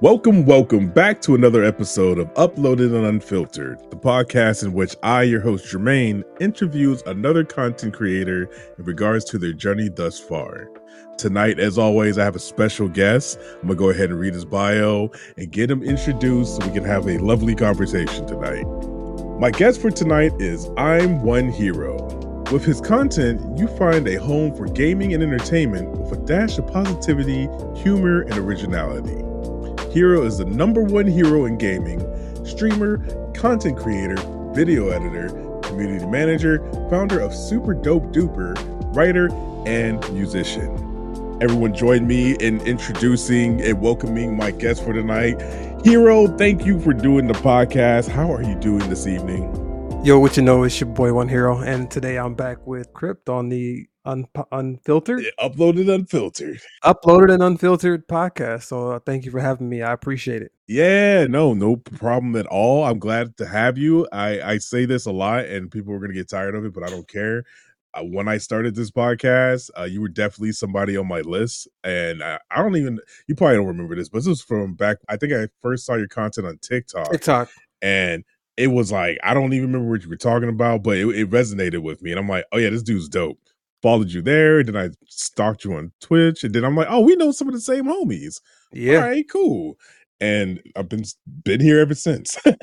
Welcome, welcome back to another episode of Uploaded and Unfiltered, the podcast in which I, your host Jermaine, interviews another content creator in regards to their journey thus far. Tonight, as always, I have a special guest. I'm gonna go ahead and read his bio and get him introduced so we can have a lovely conversation tonight. My guest for tonight is I'm One Hero. With his content, you find a home for gaming and entertainment with a dash of positivity, humor, and originality. Hero is the number one hero in gaming, streamer, content creator, video editor, community manager, founder of Super Dope Duper, writer, and musician. Everyone join me in introducing and welcoming my guest for tonight. Hero, thank you for doing the podcast. How are you doing this evening? Yo, what you know, it's your boy One Hero, and today I'm back with Crypt on the un- unfiltered, uploaded unfiltered, uploaded and unfiltered podcast. So uh, thank you for having me. I appreciate it. Yeah, no, no problem at all. I'm glad to have you. I I say this a lot, and people are gonna get tired of it, but I don't care. Uh, when I started this podcast, uh, you were definitely somebody on my list, and I, I, don't even you probably don't remember this, but this was from back. I think I first saw your content on TikTok. TikTok, and it was like I don't even remember what you were talking about, but it, it, resonated with me, and I'm like, oh yeah, this dude's dope. Followed you there, and then I stalked you on Twitch, and then I'm like, oh, we know some of the same homies. Yeah, all right, cool. And I've been been here ever since.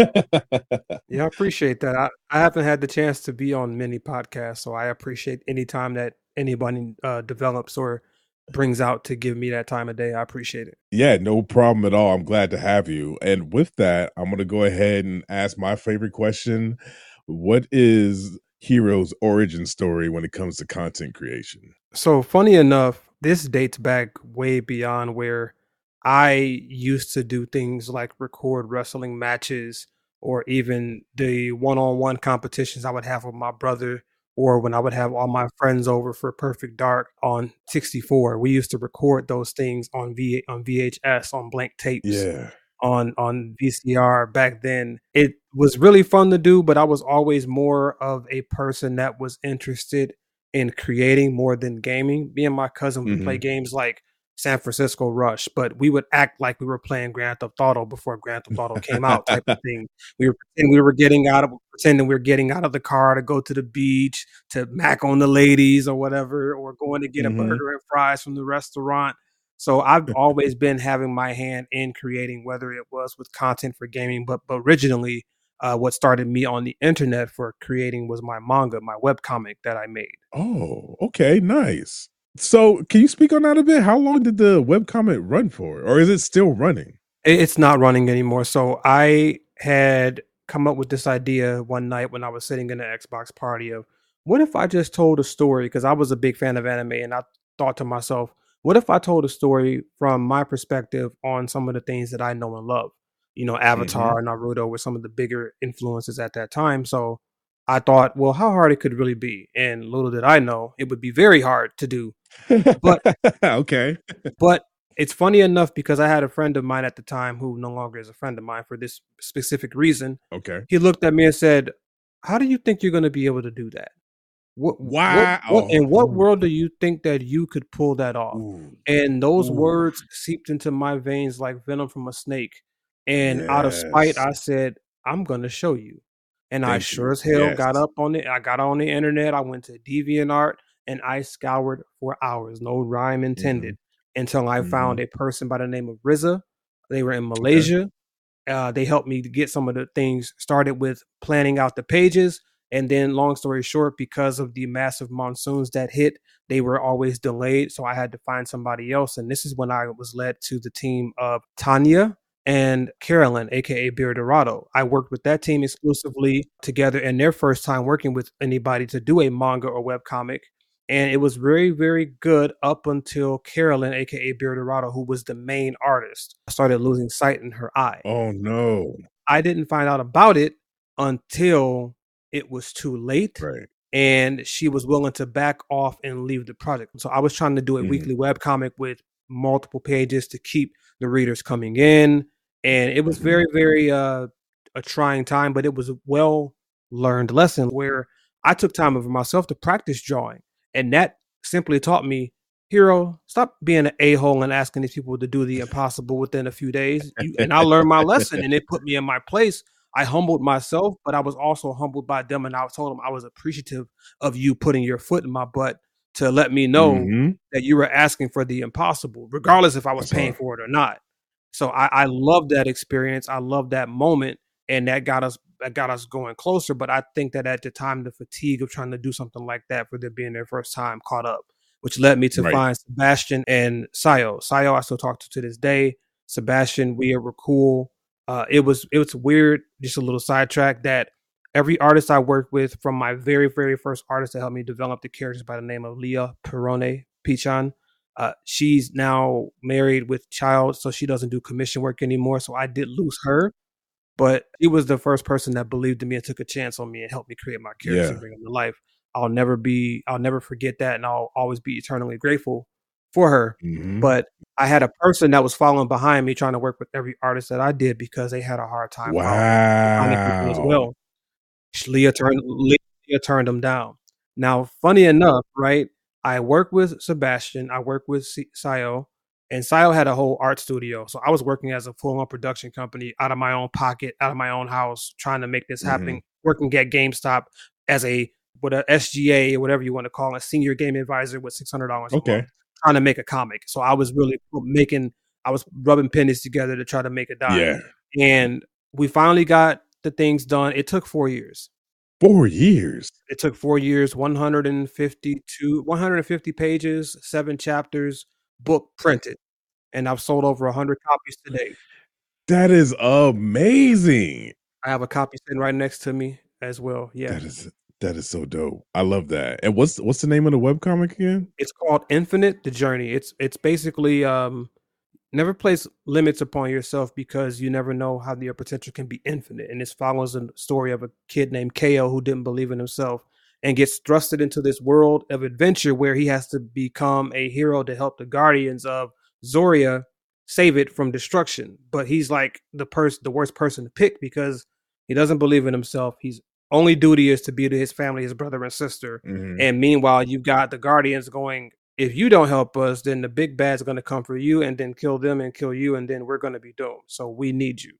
yeah, I appreciate that. I, I haven't had the chance to be on many podcasts, so I appreciate any time that anybody uh, develops or brings out to give me that time of day. I appreciate it. Yeah, no problem at all. I'm glad to have you. And with that, I'm going to go ahead and ask my favorite question. What is Hero's origin story when it comes to content creation? So, funny enough, this dates back way beyond where I used to do things like record wrestling matches or even the one on one competitions I would have with my brother or when I would have all my friends over for Perfect Dark on 64. We used to record those things on V on VHS on blank tapes. Yeah. On on VCR back then. It was really fun to do, but I was always more of a person that was interested in creating more than gaming. Me and my cousin would mm-hmm. play games like San Francisco Rush, but we would act like we were playing Grand Theft Auto before Grand Theft Auto came out, type of thing. We were pretending we were getting out of pretending we were getting out of the car to go to the beach to mac on the ladies or whatever, or going to get mm-hmm. a burger and fries from the restaurant. So I've always been having my hand in creating, whether it was with content for gaming, but but originally, uh, what started me on the internet for creating was my manga, my web comic that I made. Oh, okay, nice. So, can you speak on that a bit? How long did the web webcomic run for, or is it still running? It's not running anymore. So, I had come up with this idea one night when I was sitting in the Xbox party of what if I just told a story? Because I was a big fan of anime, and I thought to myself, what if I told a story from my perspective on some of the things that I know and love? You know, Avatar, mm-hmm. Naruto were some of the bigger influences at that time. So I thought, well, how hard it could really be. And little did I know, it would be very hard to do but okay. but it's funny enough because I had a friend of mine at the time who no longer is a friend of mine for this specific reason. Okay. He looked at me and said, "How do you think you're going to be able to do that? What, wow. What, what, in what world do you think that you could pull that off?" Ooh. And those Ooh. words seeped into my veins like venom from a snake. And yes. out of spite, I said, "I'm going to show you." And Thank I sure you. as hell yes. got up on it. I got on the internet. I went to DeviantArt and I scoured for hours, no rhyme intended, mm-hmm. until I mm-hmm. found a person by the name of Riza. They were in Malaysia. Okay. Uh, they helped me to get some of the things started with planning out the pages. And then, long story short, because of the massive monsoons that hit, they were always delayed. So I had to find somebody else. And this is when I was led to the team of Tanya and Carolyn, aka Beer Dorado. I worked with that team exclusively together in their first time working with anybody to do a manga or web comic and it was very very good up until carolyn aka beer dorado who was the main artist started losing sight in her eye oh no i didn't find out about it until it was too late right and she was willing to back off and leave the project so i was trying to do a mm. weekly web comic with multiple pages to keep the readers coming in and it was very mm-hmm. very uh a trying time but it was a well learned lesson where i took time over myself to practice drawing and that simply taught me hero, stop being an a hole and asking these people to do the impossible within a few days. You, and I learned my lesson, and it put me in my place. I humbled myself, but I was also humbled by them, and I told them I was appreciative of you putting your foot in my butt to let me know mm-hmm. that you were asking for the impossible, regardless if I was That's paying hard. for it or not. So I, I love that experience. I love that moment, and that got us that got us going closer. But I think that at the time, the fatigue of trying to do something like that for them being their first time caught up, which led me to right. find Sebastian and Sayo. Sayo I still talk to to this day. Sebastian, we were cool. Uh, it was it was weird. Just a little sidetrack that every artist I worked with, from my very very first artist that helped me develop the characters by the name of Leah Perone Pichon. Uh, she's now married with child, so she doesn't do commission work anymore. So I did lose her but he was the first person that believed in me and took a chance on me and helped me create my characters yeah. and bring them to life. I'll never be, I'll never forget that, and I'll always be eternally grateful for her. Mm-hmm. But I had a person that was following behind me, trying to work with every artist that I did because they had a hard time. Wow. As well, Leah turned Leah turned them down. Now, funny enough, right? I work with Sebastian. I work with Sayo. And Sayo had a whole art studio. So I was working as a full on production company out of my own pocket, out of my own house, trying to make this happen, mm-hmm. working at GameStop as a what a SGA or whatever you want to call it, a senior game advisor with six hundred dollars. Okay. Trying to make a comic. So I was really making I was rubbing pennies together to try to make a dime. Yeah. And we finally got the things done. It took four years. Four years. It took four years, 152, 150 pages, seven chapters book printed, and I've sold over hundred copies today. That is amazing. I have a copy sitting right next to me as well. Yeah, that is that is so dope. I love that. And what's what's the name of the web comic again? It's called Infinite: The Journey. It's it's basically um never place limits upon yourself because you never know how your potential can be infinite. And this follows a story of a kid named Ko who didn't believe in himself and gets thrusted into this world of adventure where he has to become a hero to help the guardians of Zoria save it from destruction. But he's like the person, the worst person to pick because he doesn't believe in himself. He's only duty is to be to his family, his brother and sister. Mm-hmm. And meanwhile, you've got the guardians going. If you don't help us, then the big bad's going to come for you and then kill them and kill you, and then we're going to be doomed. So we need you,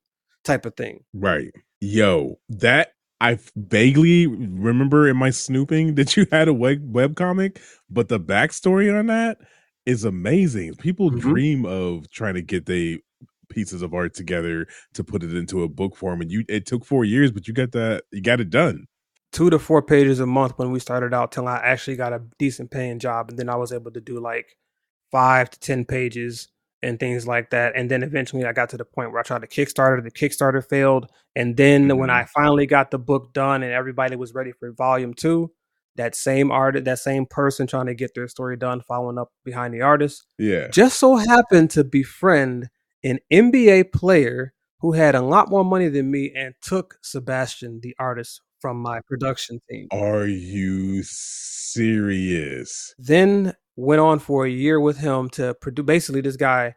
type of thing. Right. Yo, that I vaguely remember in my snooping that you had a web, comic, but the backstory on that is amazing. People mm-hmm. dream of trying to get the pieces of art together to put it into a book form and you it took 4 years but you got that you got it done. 2 to 4 pages a month when we started out till I actually got a decent paying job and then I was able to do like 5 to 10 pages and things like that. And then eventually I got to the point where I tried to Kickstarter, the Kickstarter failed. And then mm-hmm. when I finally got the book done and everybody was ready for volume two, that same artist, that same person trying to get their story done, following up behind the artist, yeah, just so happened to befriend an NBA player who had a lot more money than me and took Sebastian, the artist, from my production team. Are you serious? Then went on for a year with him to produce. Basically, this guy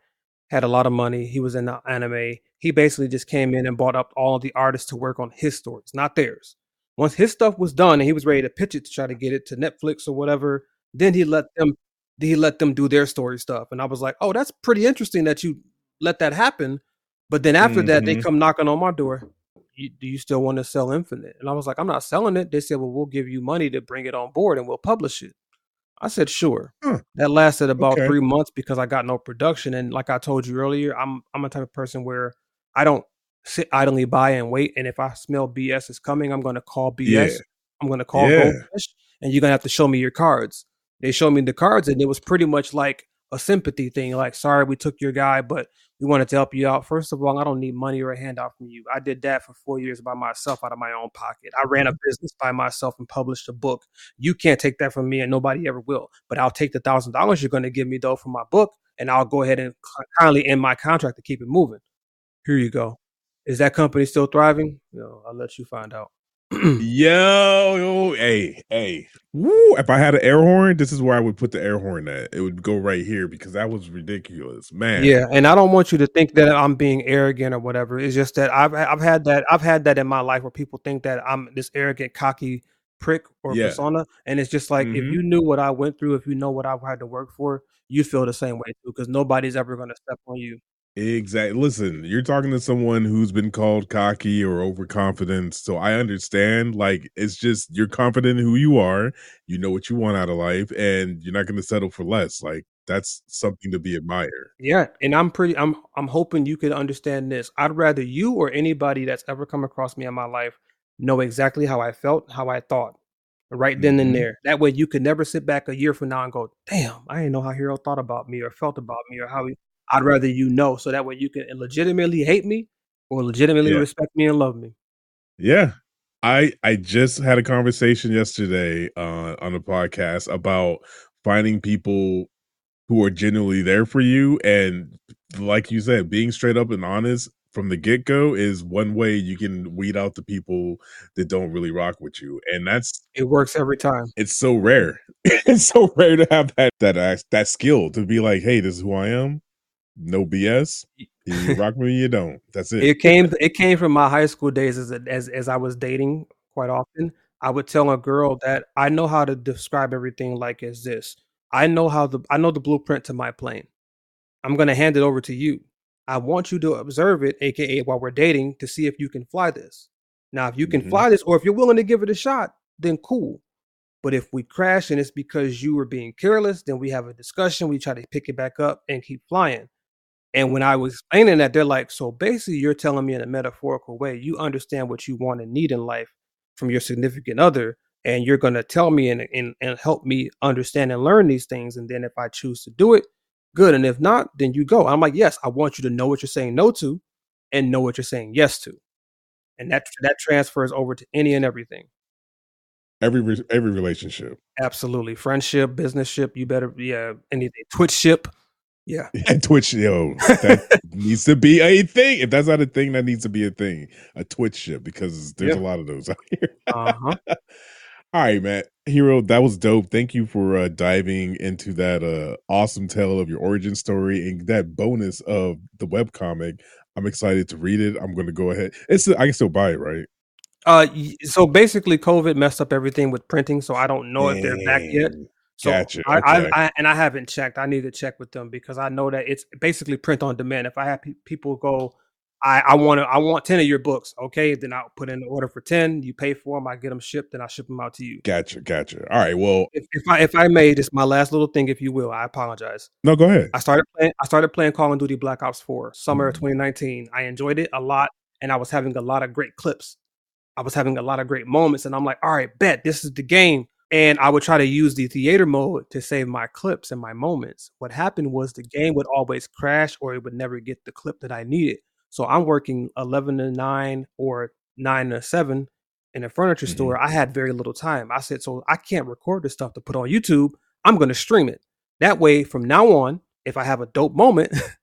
had a lot of money. He was in the anime. He basically just came in and bought up all the artists to work on his stories, not theirs. Once his stuff was done and he was ready to pitch it to try to get it to Netflix or whatever, then he let them he let them do their story stuff. And I was like, oh, that's pretty interesting that you let that happen. But then after mm-hmm. that, they mm-hmm. come knocking on my door. do you still want to sell Infinite? And I was like, I'm not selling it. They said, well, we'll give you money to bring it on board and we'll publish it. I said, sure. Huh. That lasted about okay. three months because I got no production. And like I told you earlier, I'm I'm a type of person where I don't sit idly by and wait. And if I smell BS is coming, I'm gonna call BS. Yeah. I'm gonna call yeah. Goldfish, and you're gonna have to show me your cards. They showed me the cards, and it was pretty much like a sympathy thing. Like, sorry, we took your guy, but we wanted to help you out. First of all, I don't need money or a handout from you. I did that for four years by myself out of my own pocket. I ran a business by myself and published a book. You can't take that from me, and nobody ever will. But I'll take the thousand dollars you're going to give me though for my book, and I'll go ahead and kindly end my contract to keep it moving. Here you go. Is that company still thriving? You know, I'll let you find out. Yo, yo, hey, hey. Woo. If I had an air horn, this is where I would put the air horn at. It would go right here because that was ridiculous, man. Yeah, and I don't want you to think that I'm being arrogant or whatever. It's just that I've I've had that I've had that in my life where people think that I'm this arrogant, cocky prick or Yeah. persona, and it's just like, if Mhm. you knew what I went through, if you know what I've had to work for, you'd feel the same way too because nobody's ever gonna step on you. Exact listen, you're talking to someone who's been called cocky or overconfident, so I understand, like, it's just you're confident in who you are, you know what you want out of life, and you're not gonna settle for less, like, that's something to be admired. Yeah, and I'm pretty I'm I'm hoping you could understand this. I'd rather you or anybody that's ever come across me in my life know exactly how I felt, how I thought, right then and Mhm. there. That way you could never sit back a year from now and go, "Damn, I didn't know how Hero thought about me or felt about me or how he" I'd rather you know, so that way you can legitimately hate me or legitimately Yeah. respect me and love me. Yeah. I I just had a conversation yesterday, uh, on a podcast about finding people who are genuinely there for you, and like you said, being straight up and honest from the get-go is one way you can weed out the people that don't really rock with you, and that's It works every time. it's so rare. It's so rare to have that that that skill to be like, "Hey, this is who I am. No BS. You rock with me, you don't. That's it." It came it came from my high school days as as as I was dating quite often. I would tell a girl that I know how to describe everything like as this. I know how the I know the blueprint to my plane. I'm gonna hand it over to you. I want you to observe it, AKA while we're dating, to see if you can fly this. Now, if you can Mhm. fly this or if you're willing to give it a shot, then cool. But if we crash and it's because you were being careless, then we have a discussion, we try to pick it back up and keep flying. And when I was explaining that, they're like, "So basically you're telling me in a metaphorical way, you understand what you want and need in life from your significant other, and you're gonna tell me and and and help me understand and learn these things, and then if I choose to do it, good, and if not, then you go." I'm like, "Yes, I want you to know what you're saying no to and know what you're saying yes to." And that that transfers over to any and everything. Every every relationship. Absolutely. Friendship, business ship, you better yeah, anything. Twitch ship. Yeah. And Twitch, yo, that needs to be a thing. If that's not a thing, that needs to be a thing. A Twitch ship because there's Yeah. a lot of those out here. Uh-huh. All right, man. Hero, that was dope. Thank you for uh, diving into that uh, awesome tale of your origin story and that bonus of the webcomic. I'm excited to read it. I'm going to go ahead. It's I can still buy it, right? Uh, so basically, COVID messed up everything with printing, so I don't know if they're back yet. So Gotcha, I, okay. I, I and I haven't checked. I need to check with them because I know that it's basically print on demand. If I have pe- people go, I I want to I want ten of your books. Okay, then I'll put in the order for ten. You pay for them. I get them shipped, and I ship them out to you. Gotcha, gotcha. All right. Well, If, if I if I may, this my last little thing, if you will. I apologize. no, go ahead. I started playing. I started playing Call of Duty Black Ops Four summer of Mhm. 2019. I enjoyed it a lot, and I was having a lot of great clips. I was having a lot of great moments, and I'm like, all right, bet this is the game. And I would try to use the theater mode to save my clips and my moments. What happened was the game would always crash, or it would never get the clip that I needed. So I'm working 11 to 9 or 9 to 7 in a furniture Mhm. store. I had very little time. I said, so I can't record this stuff to put on YouTube. I'm going to stream it. That way, from now on, if I have a dope moment,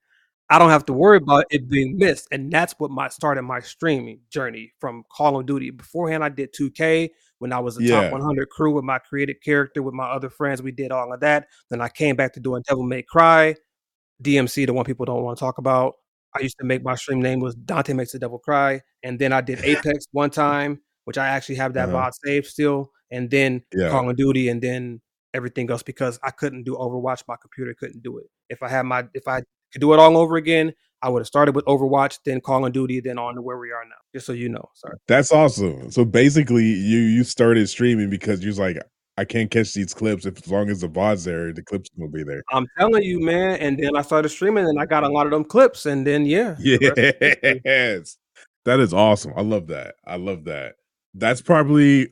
I don't have to worry about it being missed. And that's what my started my streaming journey from Call of Duty. Beforehand, I did 2K when I was a Yeah. top 100 crew with my created character with my other friends. We did all of that. Then I came back to doing Devil May Cry, DMC, the one people don't want to talk about. I used to make my stream name was Dante Makes the Devil Cry. And then I did Apex one time, which I actually have that Uh-huh. VOD saved still. And then Yeah. Call of Duty and then everything else because I couldn't do Overwatch. My computer couldn't do it. If I had my if I could do it all over again, I would have started with Overwatch, then Call of Duty, then on to where we are now. Just so you know. Sorry. That's awesome. So basically, you you started streaming because you was like, I can't catch these clips if as long as the VOD's there, the clips gonna be there. I'm telling you, man. And then I started streaming and I got a lot of them clips. And then yeah. the rest is history. Yes. That is awesome. I love that. I love that. That's probably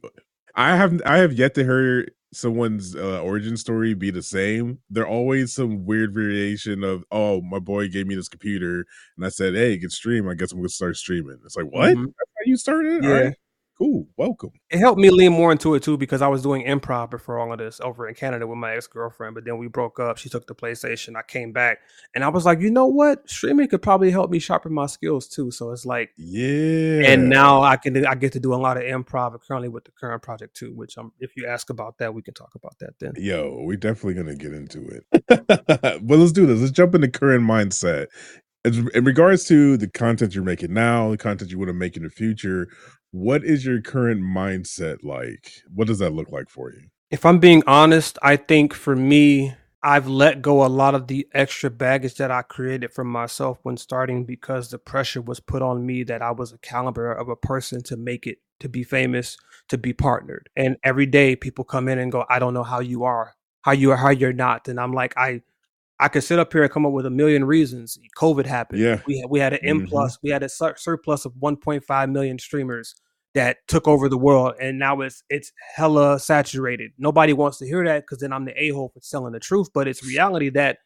I haven't I have yet to hear someone's uh, origin story be the same. There always some weird variation of oh my boy gave me this computer and I said hey you can stream I guess I'm gonna start streaming. It's like what? Mhm. That's how you started? All Yeah. right. Cool. Welcome. It helped me lean more into it too because I was doing improv before all of this over in Canada with my ex girlfriend. But then we broke up. She took the PlayStation. I came back and I was like, you know what? Streaming could probably help me sharpen my skills too. So it's like, Yeah. and now I can I get to do a lot of improv currently with the current project too. Which um, if you ask about that, we can talk about that then. Yo, we're definitely gonna get into it. but let's do this. Let's jump into current mindset. In regards to the content you're making now, the content you want to make in the future, what is your current mindset like? What does that look like for you? If I'm being honest, I think for me, I've let go a lot of the extra baggage that I created for myself when starting because the pressure was put on me that I was a caliber of a person to make it, to be famous, to be partnered. And every day people come in and go, I don't know how you are, how you are, how you're not. And I'm like, I I could sit up here and come up with a million reasons. COVID happened. Yeah. We had, we had an M Mhm. plus. We had a sur- surplus of 1.5 million streamers that took over the world, and now it's it's hella saturated. Nobody wants to hear that because then I'm the a hole for telling the truth. But it's reality that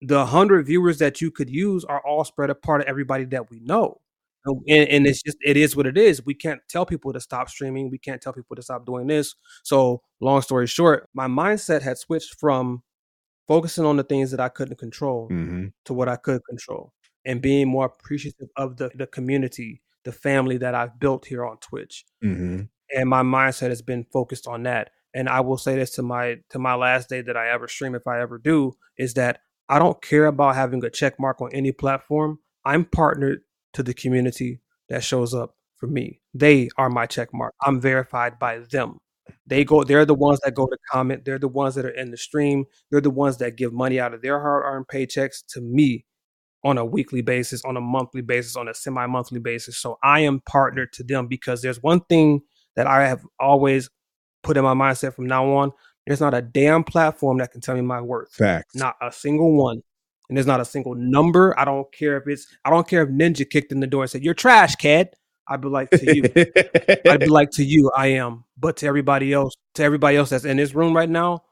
the hundred viewers that you could use are all spread apart of everybody that we know. And, and it's just it is what it is. We can't tell people to stop streaming. We can't tell people to stop doing this. So long story short, my mindset had switched from focusing on the things that I couldn't control Mhm. to what I could control and being more appreciative of the, the community, the family that I've built here on Twitch. Mhm. And my mindset has been focused on that. And I will say this to my to my last day that I ever stream, if I ever do, is that I don't care about having a check mark on any platform. I'm partnered to the community that shows up for me. They are my check mark. I'm verified by them. They go, they're the ones that go to comment. They're the ones that are in the stream. They're the ones that give money out of their hard-earned paychecks to me on a weekly basis, on a monthly basis, on a semi-monthly basis. So I am partnered to them because there's one thing that I have always put in my mindset from now on. There's not a damn platform that can tell me my worth. Facts. Not a single one. And there's not a single number. I don't care if it's I don't care if Ninja kicked in the door and said, You're trash, kid. I'd be like to you. I'd be like to you, I am. But to everybody else, to everybody else that's in this room right now,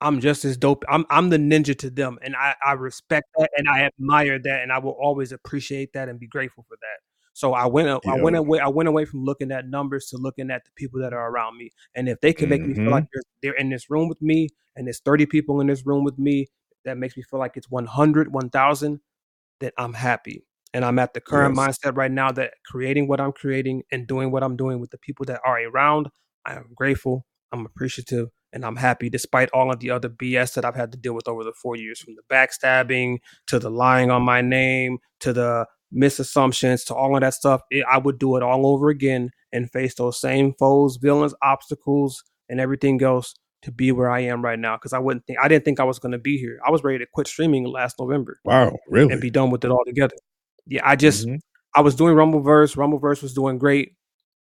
I'm just as dope. I'm I'm the ninja to them. And I, I respect that and I admire that and I will always appreciate that and be grateful for that. So I went I went away I went away from looking at numbers to looking at the people that are around me. And if they can make me feel like mm-hmm. they're, they're in this room with me and there's 30 people in this room with me, that makes me feel like it's 100, 1000, then I'm happy. And I'm at the current Yes. mindset right now that creating what I'm creating and doing what I'm doing with the people that are around, I am grateful, I'm appreciative, and I'm happy despite all of the other BS that I've had to deal with over the four years from the backstabbing to the lying on my name to the misassumptions to all of that stuff. It, I would do it all over again and face those same foes, villains, obstacles, and everything else to be where I am right now. Because I wouldn't think I didn't think I was going to be here. I was ready to quit streaming last November Wow, really? and be done with it altogether. Yeah, I just Mhm. I was doing Rumbleverse. Rumbleverse was doing great,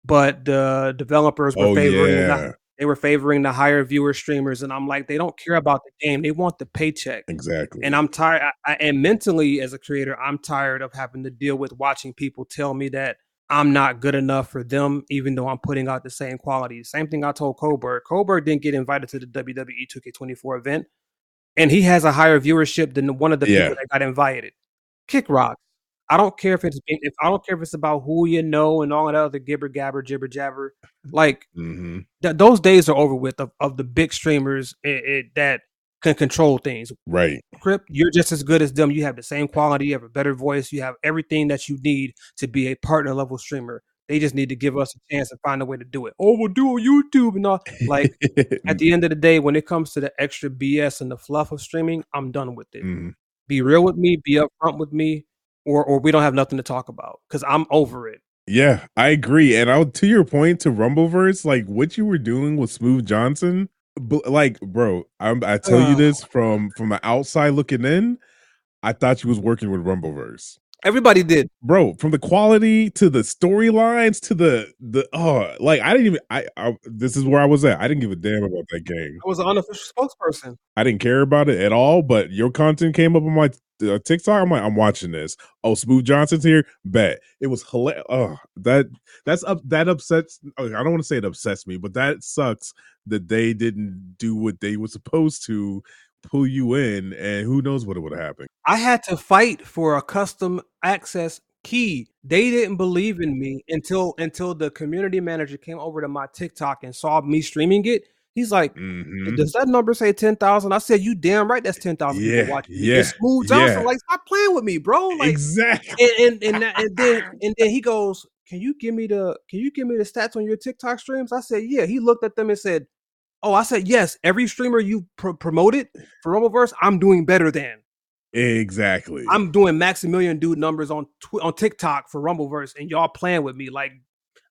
but the developers were Oh favoring yeah, the, they were favoring the higher viewer streamers, and I'm like, they don't care about the game; they want the paycheck. exactly. And I'm tired. I, I, and mentally, as a creator, I'm tired of having to deal with watching people tell me that I'm not good enough for them, even though I'm putting out the same quality. Same thing I told Koberg. Koberg didn't get invited to the WWE 2K24 event, and he has a higher viewership than one of the Yeah. people that got invited. Kick rock. I don't care if it's if I don't care if it's about who you know and all that other gibber gabber jibber jabber. Like hmm th- those days are over with of, of the big streamers it, it, that can control things. Right. Crip, you're just as good as them. You have the same quality, you have a better voice, you have everything that you need to be a partner level streamer. They just need to give us a chance and find a way to do it. Oh, we'll do on YouTube and all. Like at the end of the day, when it comes to the extra BS and the fluff of streaming, I'm done with it. Mhm. Be real with me, be upfront with me, or or we don't have nothing to talk about because I'm over it. Yeah, I agree. And I'll to your point to Rumbleverse, like what you were doing with Smooth Johnson, bu- like bro, I'm, I tell you this from from the outside looking in, I thought you was working with Rumbleverse. Everybody did. Bro, from the quality to the storylines to the the oh, like I didn't even I, I this is where I was at. I didn't give a damn about that game. I was an unofficial spokesperson. I didn't care about it at all. But your content came up on my uh, TikTok. I'm like, I'm watching this. Oh, Smooth Johnson's here. Bet it was hilarious. Oh, that that's up. That upsets. I don't want to say it upsets me, but that sucks that they didn't do what they were supposed to pull you in, and who knows what would have happened. I had to fight for a custom access key. They didn't believe in me until until the community manager came over to my TikTok and saw me streaming it. He's like, Mhm. "Does that number say ten thousand? I said, "You damn right, that's ten thousand Yeah, people watching." yeah, it's Smooth Johnson. yeah. Like, stop playing with me, bro. Like, exactly. and and and, that- and then and then he goes, "Can you give me the Can you give me the stats on your TikTok streams?" I said, "Yeah." He looked at them and said, "Oh, I said yes. Every streamer you pro- promoted for Rumbleverse, I'm doing better than. Exactly. I'm doing Maximilian Dood numbers on tw- on TikTok for Rumbleverse, and y'all playing with me. Like,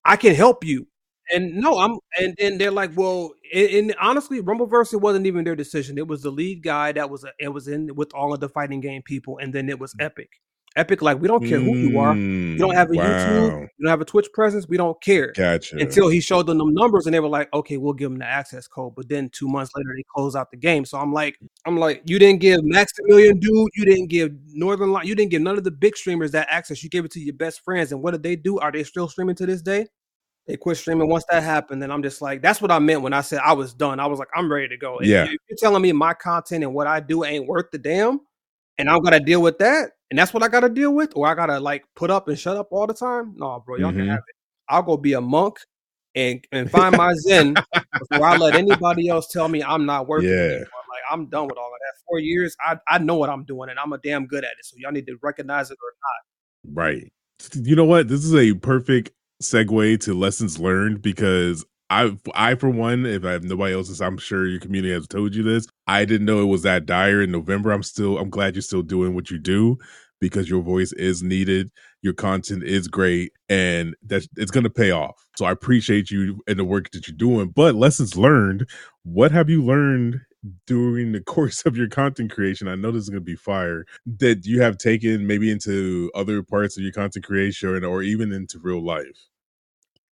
I can help you. And no, I'm and then they're like, well, and, and honestly, Rumbleverse it wasn't even their decision. It was the lead guy that was a, it was in with all of the fighting game people, and then it was mm. Epic. Epic, like we don't care who you are. You don't hmm, have a wow. YouTube. You don't have a Twitch presence. We don't care. Gotcha. Until he showed them the numbers, and they were like, "Okay, we'll give them the access code." But then two months later, they close out the game. So I'm like, I'm like, you didn't give Maximilian Dood, you didn't give Northernlion, you didn't give none of the big streamers that access. You gave it to your best friends, and what did they do? Are they still streaming to this day? They quit streaming once that happened. And I'm just like, that's what I meant when I said I was done. I was like, I'm ready to go. Yeah. If you're telling me my content and what I do ain't worth the damn, and I'm gonna deal with that, and that's what I gotta deal with, or I gotta like put up and shut up all the time. No, bro, y'all mm-hmm. can have it. I'll go be a monk and and find my zen before I let anybody else tell me I'm not worth yeah. it. Like I'm done with all of that. Four years, I I know what I'm doing, and I'm a damn good at it. So y'all need to recognize it or not. Right. You know what? This is a perfect segue to lessons learned because I, I for one, if I have nobody else, I'm sure your community has told you this. I didn't know it was that dire in November. I'm still, I'm glad you're still doing what you do because your voice is needed, your content is great, and that it's going to pay off. So I appreciate you and the work that you're doing. But lessons learned. What have you learned during the course of your content creation? I know this is going to be fire that you have taken maybe into other parts of your content creation or even into real life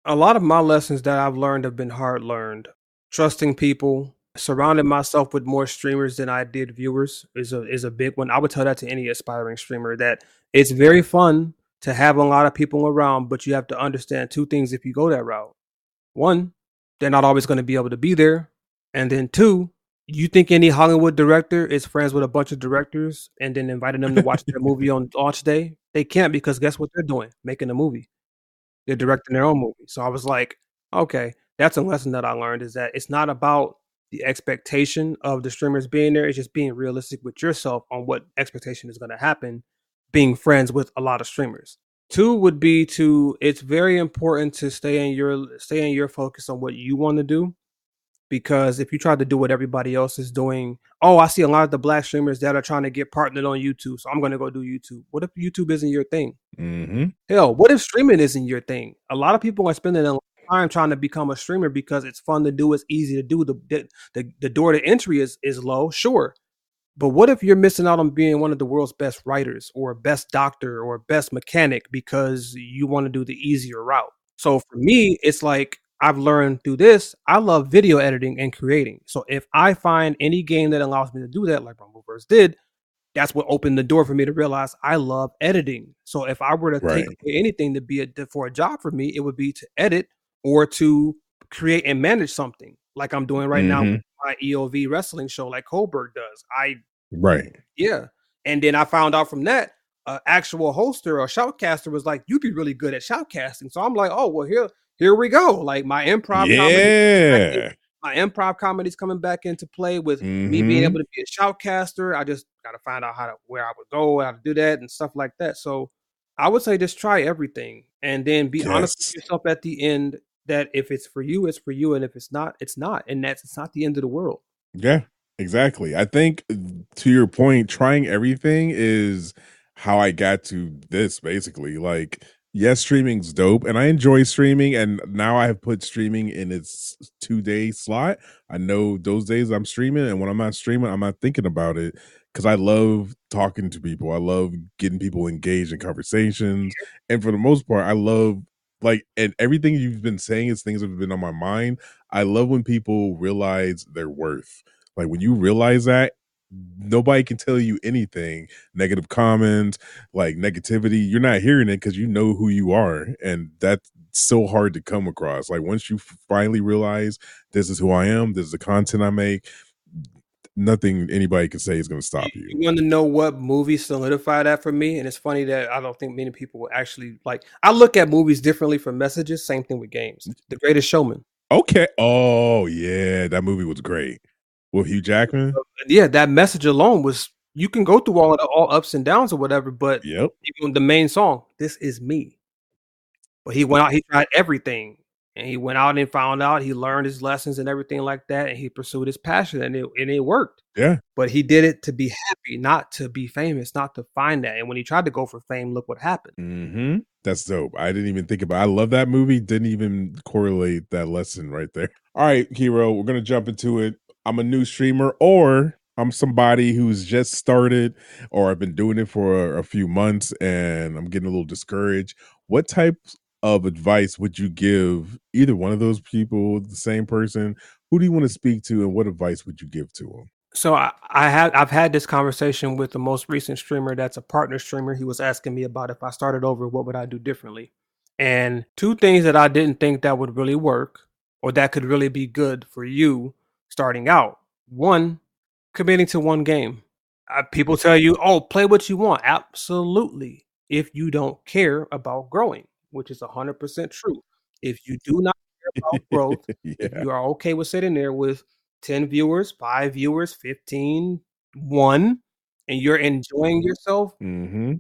a lot of my lessons that I've learned have been hard learned. Trusting people, surrounding myself with more streamers than I did viewers is a is a big one. I would tell that to any aspiring streamer that it's very fun to have a lot of people around, but you have to understand two things if you go that route. One, they're not always going to be able to be there. And then two, you think any Hollywood director is friends with a bunch of directors and then inviting them to watch their movie on launch day? They can't because guess what they're doing? Making a movie they're directing their own movie. So I was like, okay, that's a lesson that I learned is that it's not about the expectation of the streamers being there. It's just being realistic with yourself on what expectation is going to happen, being friends with a lot of streamers. Two would be to it's very important to stay in your stay in your focus on what you want to do because if you try to do what everybody else is doing, oh, I see a lot of the black streamers that are trying to get partnered on YouTube, so I'm going to go do YouTube. What if YouTube isn't your thing? Mm-hmm. Hell, what if streaming isn't your thing? A lot of people are spending a lot of time trying to become a streamer because it's fun to do, it's easy to do. The the, the door to entry is is low, sure. But what if you're missing out on being one of the world's best writers or best doctor or best mechanic because you want to do the easier route? So for me, it's like I've learned through this, I love video editing and creating. So if I find any game that allows me to do that, like Rumbleverse did, that's what opened the door for me to realize I love editing. So if I were to right. take anything to be a, for a job for me, it would be to edit or to create and manage something like I'm doing right mm-hmm. now with my EOV wrestling show, like Colberg does. I right, yeah. And then I found out from that, uh, actual hoster or shoutcaster was like, "You'd be really good at shoutcasting." So I'm like, "Oh well, here here we go. Like my improv yeah. comedy, my improv comedy's coming back into play with mm-hmm. me being mm-hmm. able to be a shoutcaster. I just gotta find out how to where I would go, how to do that and stuff like that. So I would say just try everything and then be yes. honest with yourself at the end that if it's for you, it's for you, and if it's not, it's not. And that's it's not the end of the world. Yeah, exactly. I think uh, to your point, trying everything is how I got to this basically. Like yes, streaming's dope, and I enjoy streaming. And now I have put streaming in its two day slot. I know those days I'm streaming, and when I'm not streaming, I'm not thinking about it because I love talking to people. I love getting people engaged in conversations, and for the most part, I love like and everything you've been saying is things that have been on my mind. I love when people realize their worth. Like when you realize that nobody can tell you anything negative comments like negativity you're not hearing it because you know who you are and that's so hard to come across like once you finally realize this is who i am this is the content i make nothing anybody can say is going to stop you. You want to know what movie solidified that for me? And it's funny that I don't think many people will actually like. I look at movies differently from messages. Same thing with games. The Greatest Showman. Okay. Oh yeah, that movie was great with Hugh Jackman. Yeah, that message alone was you can go through all of the all ups and downs or whatever, but yep. even the main song, "This Is Me," but he went out, he tried everything, and he went out and found out he learned his lessons and everything like that and he pursued his passion and it, and it worked yeah but he did it to be happy not to be famous not to find that and when he tried to go for fame look what happened mm-hmm. that's dope i didn't even think about it. i love that movie didn't even correlate that lesson right there all right hero we're gonna jump into it i'm a new streamer or I'm somebody who's just started or I've been doing it for a, a, few months and I'm getting a little discouraged. What type of advice would you give either one of those people, the same person? Who do you want to speak to, and what advice would you give to them? So I, I I've had this conversation with the most recent streamer that's a partner streamer. He was asking me about if I started over, what would I do differently? And two things that I didn't think that would really work or that could really be good for you starting out. One, committing to one game. Uh, people tell you, "Oh, play what you want." Absolutely. If you don't care about growing, which is 100% true. If you do not care about growth, yeah. if you are okay with sitting there with 10 viewers, 5 viewers, 15, 1, and you're enjoying yourself, mm-hmm.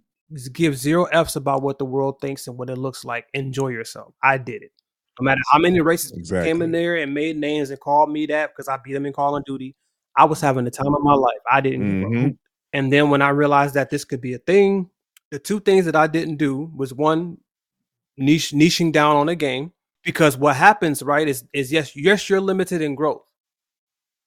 give zero F's about what the world thinks and what it looks like. Enjoy yourself. I did it. No matter how many races exactly. came in there and made names and called me that because I beat them in Call of Duty, I was having the time of my life. I didn't mm-hmm. And then when I realized that this could be a thing, the two things that I didn't do was one, niche niching down on a game because what happens right is is yes yes you're limited in growth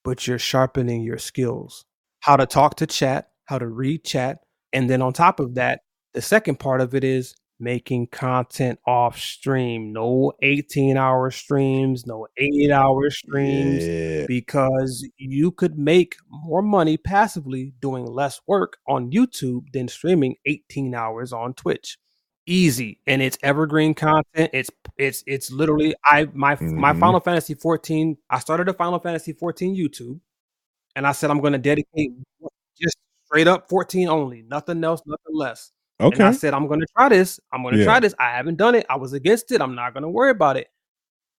but you're sharpening your skills how to talk to chat how to read chat and then on top of that the second part of it is making content off stream. No 18 hour streams no 8 hour streams yeah. because you could make more money passively doing less work on YouTube than streaming 18 hours on Twitch. Easy. And it's evergreen content. It's it's it's literally i my mm-hmm. my final fantasy 14 i started a final fantasy 14 youtube and i said i'm going to dedicate just straight up 14 only nothing else nothing less okay and i said i'm going to try this i'm going to yeah. try this i haven't done it i was against it i'm not going to worry about it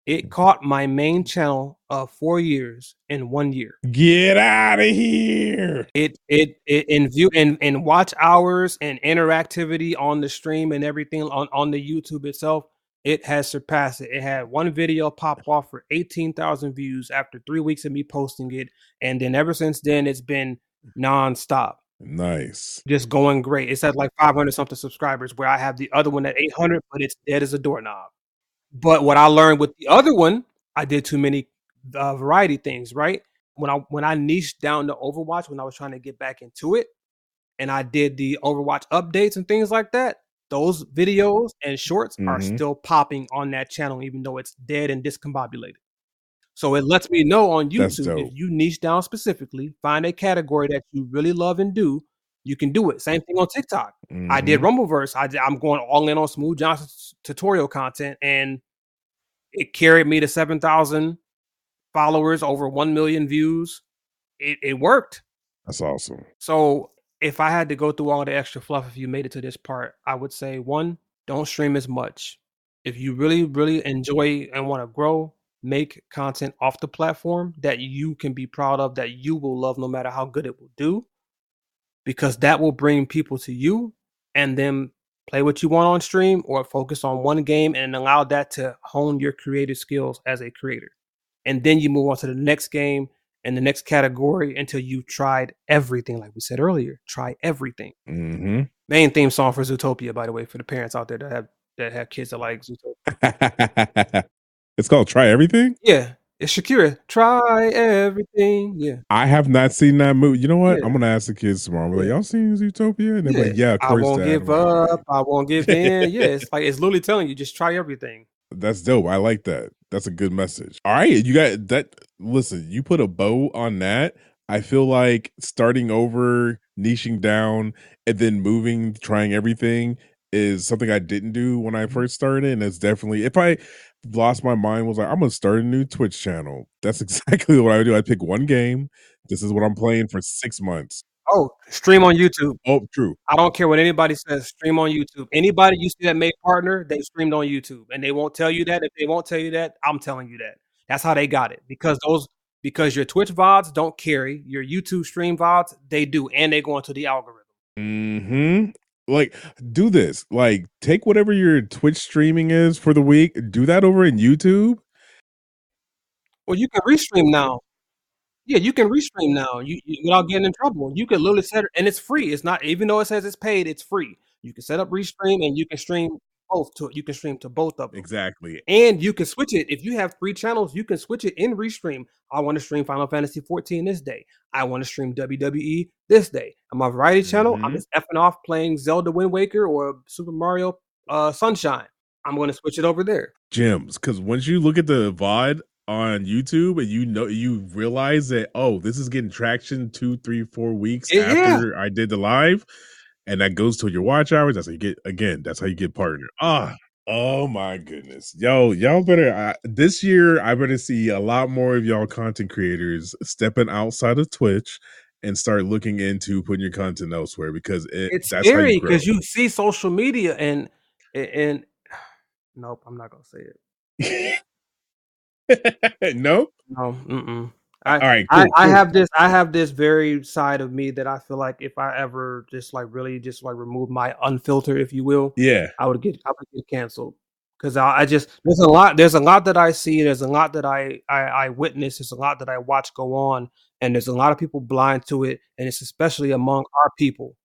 it caught my main channel of four years in one year. Get out of here! It it it in view and and watch hours and interactivity on the stream and everything on on the YouTube itself. It has surpassed it. It had one video pop off for eighteen thousand views after three weeks of me posting it, and then ever since then it's been nonstop. Nice. Just going great. It's at like 500 something subscribers, where I have the other one at 800, but it's dead as a doorknob. But what I learned with the other one, I did too many uh, variety things, right? When I when I niched down to Overwatch when I was trying to get back into it, and I did the Overwatch updates and things like that, those videos and shorts mm-hmm. are still popping on that channel, even though it's dead and discombobulated. So it lets me know on YouTube if you niche down specifically, find a category that you really love and do, you can do it. Same thing on TikTok. Mm-hmm. I did mm-hmm. Rumbleverse. I did, I'm going all in on Smooth Johnson's tutorial content, and it carried me to seven thousand followers, over one million views. It, it worked. That's awesome. So if I had to go through all the extra fluff, if you made it to this part, I would say one, don't stream as much. If you really, really enjoy and want to grow, make content off the platform that you can be proud of, that you will love no matter how good it will do because that will bring people to you and then play what you want on stream or focus on one game and allow that to hone your creative skills as a creator. And then you move on to the next game and the next category until you've tried everything. Like we said earlier, try everything. Mm-hmm. Main theme song for Zootopia, by the way, for the parents out there that have that have kids that like Zootopia. it's called Try Everything? Yeah. It's Shakira. Try everything. Yeah. I have not seen that movie. You know what? Yeah. I'm gonna ask the kids tomorrow. I'm like, y'all seen Zootopia? And they're yeah. like, yeah. I won't give up. I won't give in. yeah, it's like it's literally telling you just try everything. That's dope. I like that. That's a good message. All right, you got that. Listen, you put a bow on that. I feel like starting over, niching down, and then moving, trying everything is something I didn't do when I mm-hmm. first started. And it's definitely if I lost my mind was like, I'm gonna start a new Twitch channel. That's exactly what I would do. I pick one game. This is what I'm playing for six months. Oh, stream on YouTube. Oh, true. I don't care what anybody says. Stream on YouTube. Anybody you see that make partner, they streamed on YouTube, and they won't tell you that. If they won't tell you that, I'm telling you that. That's how they got it because those because your Twitch vods don't carry your YouTube stream vods. They do, and they go into the algorithm. Hmm. Like do this. Like take whatever your Twitch streaming is for the week, do that over in YouTube. Well, you can restream now. Yeah, you can restream now. You, you without getting in trouble. You can literally set it, and it's free. It's not even though it says it's paid, it's free. You can set up restream and you can stream both to you can stream to both of them. Exactly. And you can switch it. If you have three channels, you can switch it in restream. I want to stream Final Fantasy 14 this day. I want to stream WWE this day. On my variety channel, mm-hmm. I'm just effing off playing Zelda Wind Waker or Super Mario uh, Sunshine. I'm going to switch it over there. Gems, because once you look at the VOD on YouTube and you know you realize that oh, this is getting traction two, three, four weeks it, after yeah. I did the live and that goes to your watch hours. That's how you get again. That's how you get partner. Ah, oh my goodness, yo, y'all better uh, this year. I better see a lot more of y'all content creators stepping outside of Twitch and start looking into putting your content elsewhere because it, it's scary because you, you, see social media and and nope, I'm not gonna say it. no, no, mm-mm. I, All right, cool, I, cool. I have this I have this very side of me that I feel like if I ever just like really just like remove my unfilter, if you will, yeah, I would get I would get canceled. Because I, I, just there's a lot there's a lot that I see there's a lot that I, I I witness there's a lot that I watch go on and there's a lot of people blind to it and it's especially among our people.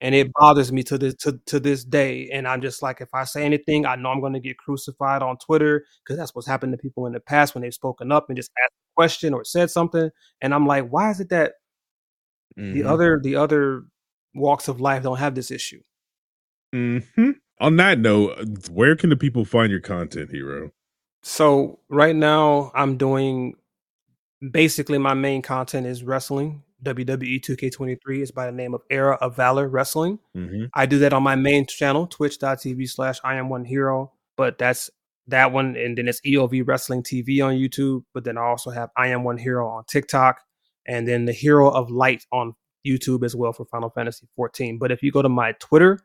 And it bothers me to this to, to this day and i'm just like if i say anything i know i'm going to get crucified on twitter because that's what's happened to people in the past when they've spoken up and just asked question or said something and i'm like why is it that mm-hmm. the other the other walks of life don't have this issue mm-hmm. on that note where can the people find your content hero so right now i'm doing basically my main content is wrestling WWE 2K23 is by the name of Era of Valor Wrestling. Mm-hmm. I do that on my main channel, twitch.tv slash I am one hero. But that's that one. And then it's EOV Wrestling TV on YouTube. But then I also have I am one hero on TikTok. And then the Hero of Light on YouTube as well for Final Fantasy 14. But if you go to my Twitter,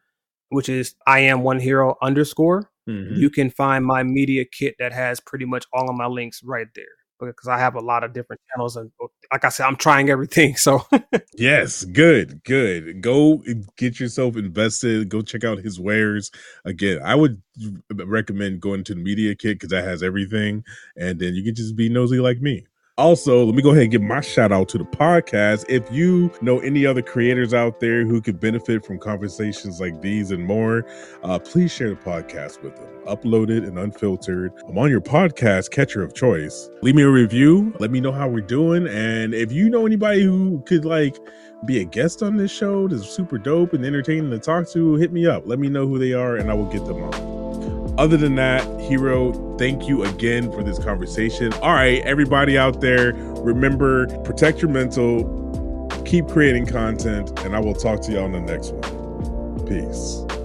which is I am one hero underscore, mm-hmm. you can find my media kit that has pretty much all of my links right there because I have a lot of different channels and oh, like I said, I'm trying everything. So yes, good, good. Go eh, get yourself invested. Go check out his wares. Again, I would recommend going to the media kit because that has everything, and then you can just be nosy like me. Also, let me go ahead and give my shout out to the podcast. If you know any other creators out there who could benefit from conversations like these and more, uh, please share the podcast with them. Uploaded and unfiltered. I'm on your podcast catcher of choice. Leave me a review. Let me know how we're doing. And if you know anybody who could like be a guest on this show that's super dope and entertaining to talk to, hit me up. Let me know who they are and I will get them on. Other than that, Hero, thank you again for this conversation. All right, everybody out there, remember protect your mental, keep creating content, and I will talk to y'all in the next one. Peace.